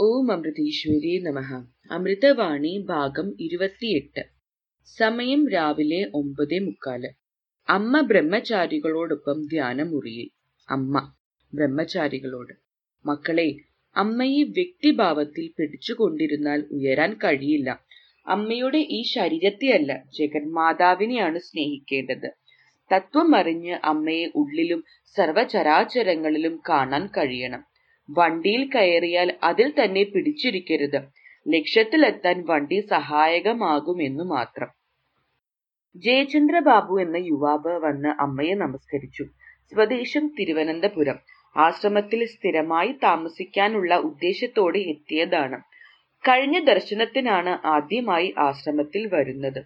ഓം അമൃതീശ്വരി നമഹ അമൃതവാണി ഭാഗം ഇരുപത്തിയെട്ട്. സമയം രാവിലെ ഒമ്പതേ മുക്കാൽ. അമ്മ ബ്രഹ്മചാരികളോടൊപ്പം ധ്യാനമുറിയിൽ. അമ്മ ബ്രഹ്മചാരികളോട്. മക്കളെ അമ്മയെ വ്യക്തിഭാവത്തിൽ പിടിച്ചുകൊണ്ടിരുന്നാൽ ഉയരാൻ കഴിയില്ല. അമ്മയുടെ ഈ ശരീരത്തെയല്ല ജഗന്മാതാവിനെയാണ് സ്നേഹിക്കേണ്ടത്. തത്വം അറിഞ്ഞ് അമ്മയെ ഉള്ളിലും സർവചരാചരങ്ങളിലും കാണാൻ കഴിയണം. വണ്ടിയിൽ കയറിയാൽ അതിൽ തന്നെ പിടിച്ചിരിക്കരുത്. ലക്ഷ്യത്തിലെത്താൻ വണ്ടി സഹായകമാകുമെന്നു മാത്രം. ജയചന്ദ്ര ബാബു എന്ന യുവാവ് വന്ന് അമ്മയെ നമസ്കരിച്ചു. സ്വദേശം തിരുവനന്തപുരം. ആശ്രമത്തിൽ സ്ഥിരമായി താമസിക്കാനുള്ള ഉദ്ദേശത്തോടെ എത്തിയതാണ്. കഴിഞ്ഞ ദർശനത്തിനാണ് ആദ്യമായി ആശ്രമത്തിൽ വരുന്നത്.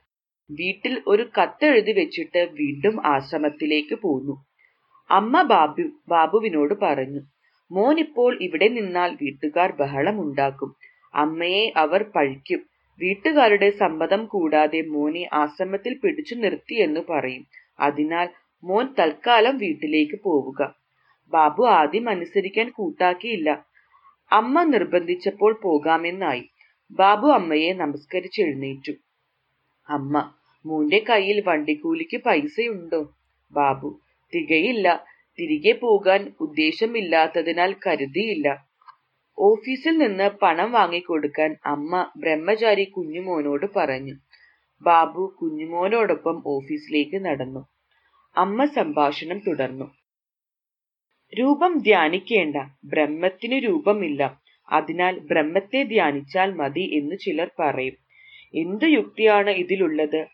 വീട്ടിൽ ഒരു കത്തെഴുതി വെച്ചിട്ട് വീണ്ടും ആശ്രമത്തിലേക്ക് പോന്നു. അമ്മ ബാബു ബാബുവിനോട് പറഞ്ഞു മോൻ ഇപ്പോൾ ഇവിടെ നിന്നാൽ വീട്ടുകാർ ബഹളമുണ്ടാക്കും. അമ്മയെ അവർ പഴിക്കും. വീട്ടുകാരുടെ സമ്മതം കൂടാതെ മോനെ ആശ്രമത്തിൽ പിടിച്ചു നിർത്തി എന്ന് പറയും. അതിനാൽ മോൻ തൽക്കാലം വീട്ടിലേക്ക് പോവുക. ബാബു ആദ്യം അനുസരിക്കാൻ കൂട്ടാക്കിയില്ല. അമ്മ നിർബന്ധിച്ചപ്പോൾ പോകാമെന്നായി. ബാബു അമ്മയെ നമസ്കരിച്ചെഴുന്നേറ്റു അമ്മ മോന്റെ കയ്യിൽ വണ്ടിക്കൂലിക്ക് പൈസയുണ്ടോ? ബാബു തികയില്ല. തിരികെ പോകാൻ ഉദ്ദേശമില്ലാത്തതിനാൽ കരുതിയില്ല. ഓഫീസിൽ നിന്ന് പണം വാങ്ങിക്കൊടുക്കാൻ അമ്മ ബ്രഹ്മചാരി കുഞ്ഞുമോനോട് പറഞ്ഞു. ബാബു കുഞ്ഞുമോനോടൊപ്പം ഓഫീസിലേക്ക് നടന്നു. അമ്മ സംഭാഷണം തുടർന്നു. രൂപം ധ്യാനിക്കേണ്ട. ബ്രഹ്മത്തിന് രൂപമില്ല. അതിനാൽ ബ്രഹ്മത്തെ ധ്യാനിച്ചാൽ മതി എന്ന് ചിലർ പറയും. എന്തു യുക്തിയാണ് ഇതിലുള്ളത്?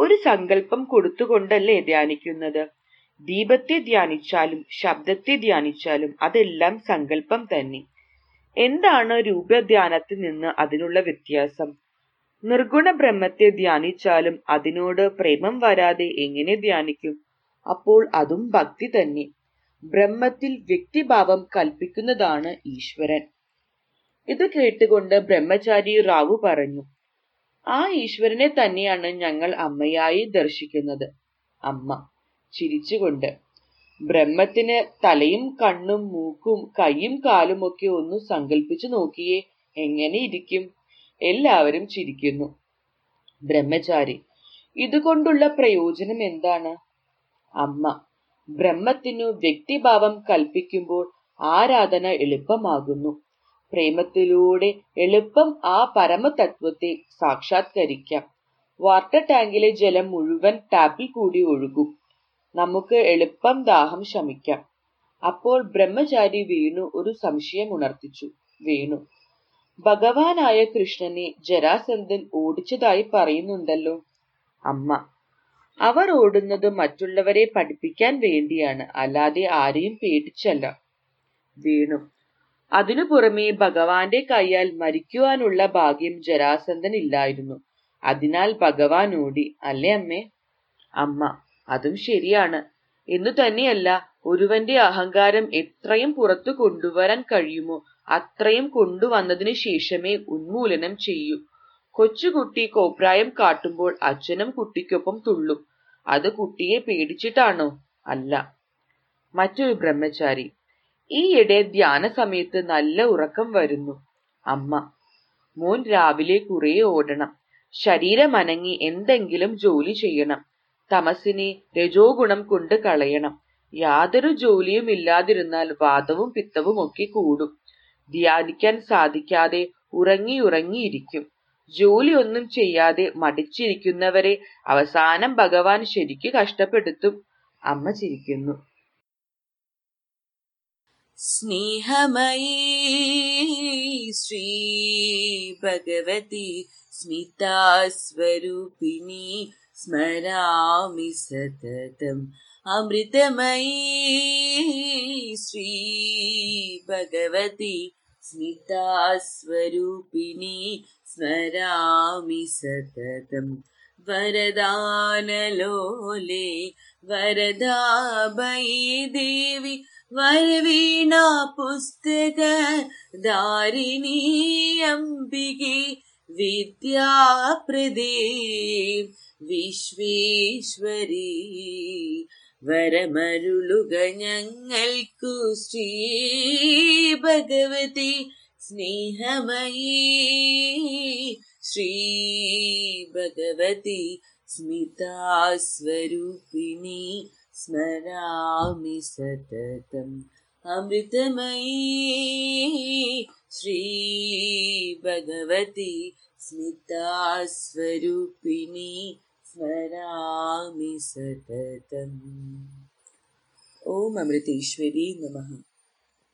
ഒരു സങ്കല്പം കൊടുത്തുകൊണ്ടല്ലേ ധ്യാനിക്കുന്നത്? ദീപത്തെ ധ്യാനിച്ചാലും ശബ്ദത്തെ ധ്യാനിച്ചാലും അതെല്ലാം സങ്കല്പം തന്നെ. എന്താണ് രൂപധ്യാനത്തിൽ നിന്ന് അതിനുള്ള വ്യത്യാസം? നിർഗുണ ബ്രഹ്മത്തെ ധ്യാനിച്ചാലും അതിനോട് പ്രേമം വരാതെ എങ്ങനെ ധ്യാനിക്കും? അപ്പോൾ അതും ഭക്തി തന്നെ. ബ്രഹ്മത്തിൽ വ്യക്തിഭാവം കൽപ്പിക്കുന്നതാണ് ഈശ്വരൻ. ഇത് കേട്ടുകൊണ്ട് ബ്രഹ്മചാരി റാവു പറഞ്ഞു ആ ഈശ്വരനെ തന്നെയാണ് ഞങ്ങൾ അമ്മയായി ദർശിക്കുന്നത്. അമ്മ ചിരിച്ചുകൊണ്ട്. ബ്രഹ്മത്തിന് തലയും കണ്ണും മൂക്കും കൈയും കാലും ഒക്കെ ഒന്ന് സങ്കല്പിച്ചു നോക്കിയേ എങ്ങനെ ഇരിക്കും? എല്ലാവരും ചിരിക്കുന്നു. ബ്രഹ്മചാരി ഇതുകൊണ്ടുള്ള പ്രയോജനം എന്താണ്? അമ്മ ബ്രഹ്മത്തിനു വ്യക്തിഭാവം കൽപ്പിക്കുമ്പോൾ ആരാധന എളുപ്പമാകുന്നു. പ്രേമത്തിലൂടെ എളുപ്പം ആ പരമതത്വത്തെ സാക്ഷാത്കരിക്കാം. വാട്ടർ ടാങ്കിലെ ജലം മുഴുവൻ ടാപ്പിൽ കൂടി ഒഴുകും. നമുക്ക് എളുപ്പം ദാഹം ശമിക്കാം. അപ്പോൾ ബ്രഹ്മചാരി വീണു ഒരു സംശയം ഉണർത്തിച്ചു. വേണു ഭഗവാനായ കൃഷ്ണനെ ജരാസന്ധൻ ഓടിച്ചതായി പറയുന്നുണ്ടല്ലോ. അമ്മ അവർ ഓടുന്നത് മറ്റുള്ളവരെ പഠിപ്പിക്കാൻ വേണ്ടിയാണ് അല്ലാതെ ആരെയും പേടിച്ചല്ല. വീണു അതിനു പുറമെ ഭഗവാന്റെ കൈയാൽ മരിക്കുവാനുള്ള ഭാഗ്യം ജരാസന്ധൻ ഇല്ലായിരുന്നു അതിനാൽ ഭഗവാൻ ഓടി അല്ലേ അമ്മേ? അമ്മ അതും ശരിയാണ്. എന്നു തന്നെയല്ല ഒരുവന്റെ അഹങ്കാരം എത്രയും പുറത്തു കൊണ്ടുവരാൻ കഴിയുമോ അത്രയും കൊണ്ടുവന്നതിന് ശേഷമേ ഉന്മൂലനം ചെയ്യൂ. കൊച്ചുകുട്ടി കോപ്രായം കാട്ടുമ്പോൾ അച്ഛനും കുട്ടിക്കൊപ്പം തുള്ളും. അത് കുട്ടിയെ പേടിച്ചിട്ടാണോ? അല്ല. മറ്റൊരു ബ്രഹ്മചാരി. ഈയിടെ ധ്യാന സമയത്ത് നല്ല ഉറക്കം വരുന്നു. അമ്മ മോൻ രാവിലെ കുറെ ഓടണം. ശരീരമനങ്ങി എന്തെങ്കിലും ജോലി ചെയ്യണം. തമസിനെ രജോഗുണം കൊണ്ട് കളയണം. യാതൊരു ജോലിയും ഇല്ലാതിരുന്നാൽ വാദവും പിത്തവും ഒക്കെ കൂടും. ധ്യാനിക്കാൻ സാധിക്കാതെ ഉറങ്ങി ഉറങ്ങിയിരിക്കും. ജോലി ഒന്നും ചെയ്യാതെ മടിച്ചിരിക്കുന്നവരെ അവസാനം ഭഗവാൻ ശരിക്കു കഷ്ടപ്പെടുത്തും. അമ്മ ചിരിക്കുന്നു. സ്നേഹമയീ ശ്രീ ഭഗവതി സ്മിതാസ്വരൂപിണി स्मरामि सततम् अमृतमयी श्रीभगवती स्मितास्वरूपिणी स्मरामि सततम् वरदानलोले वरदाभये देवि वरवीणा पुस्तक दारिणी अम्बिके വിദ്യാപ്രദേ വിശ്വേശ്വരി വരമരുളുക ഞങ്ങൾക്കു ശ്രീ ഭഗവതി സ്നേഹമയീ. ശ്രീ ഭഗവതി സ്മിതാസ്വരൂപിണി സ്മരാമി സതതം. अमृतमयी श्रीभगवती स्मितास्वरूपिणी स्मरामि सततम्। ॐ अमृतेश्वरी नमः